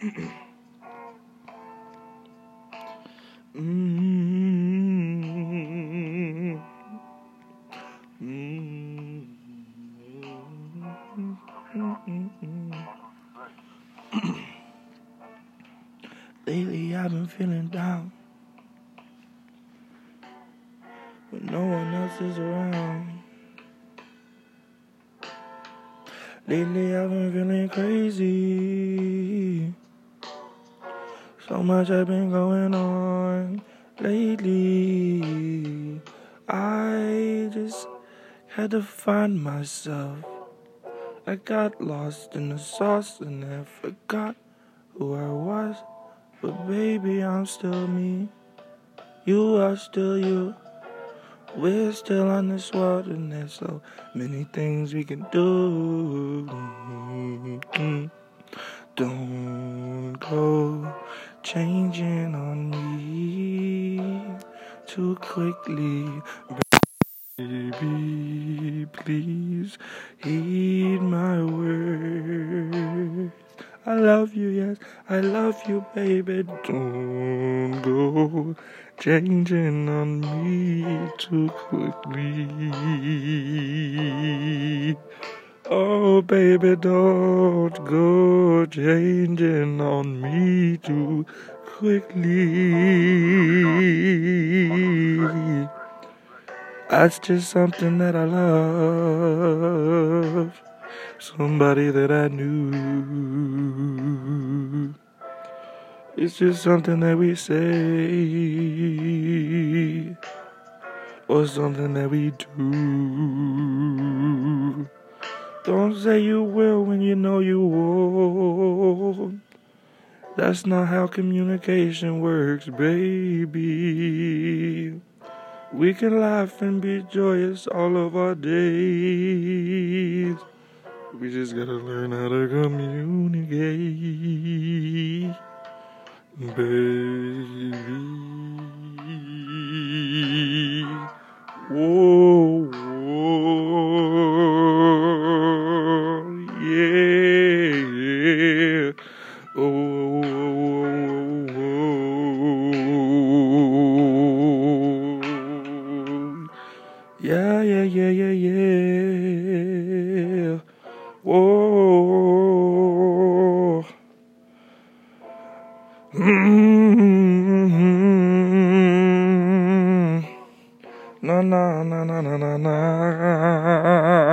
Mm. Mm. Lately I've been feeling down when no one else is around. Lately I've been feeling crazy. So much has been going on lately. I just had to find myself. I got lost in the sauce and I forgot who I was. But baby, I'm still me. You are still you. We're still on this world and there's so many things we can do. Mm-hmm. Don't go changing on me too quickly. Baby, please heed my words. I love you, yes, I love you, baby. Don't go changing on me too quickly. Oh, baby, don't go changing on me too quickly. That's just something that I love. Somebody that I knew. It's just something that we say. Or something that we do. Don't say you will when you know you won't. That's not how communication works, baby. We can laugh and be joyous all of our days. We just gotta learn how to communicate, yeah, yeah, yeah, yeah, yeah. Whoa. Mm-hmm. Na na na na na na na.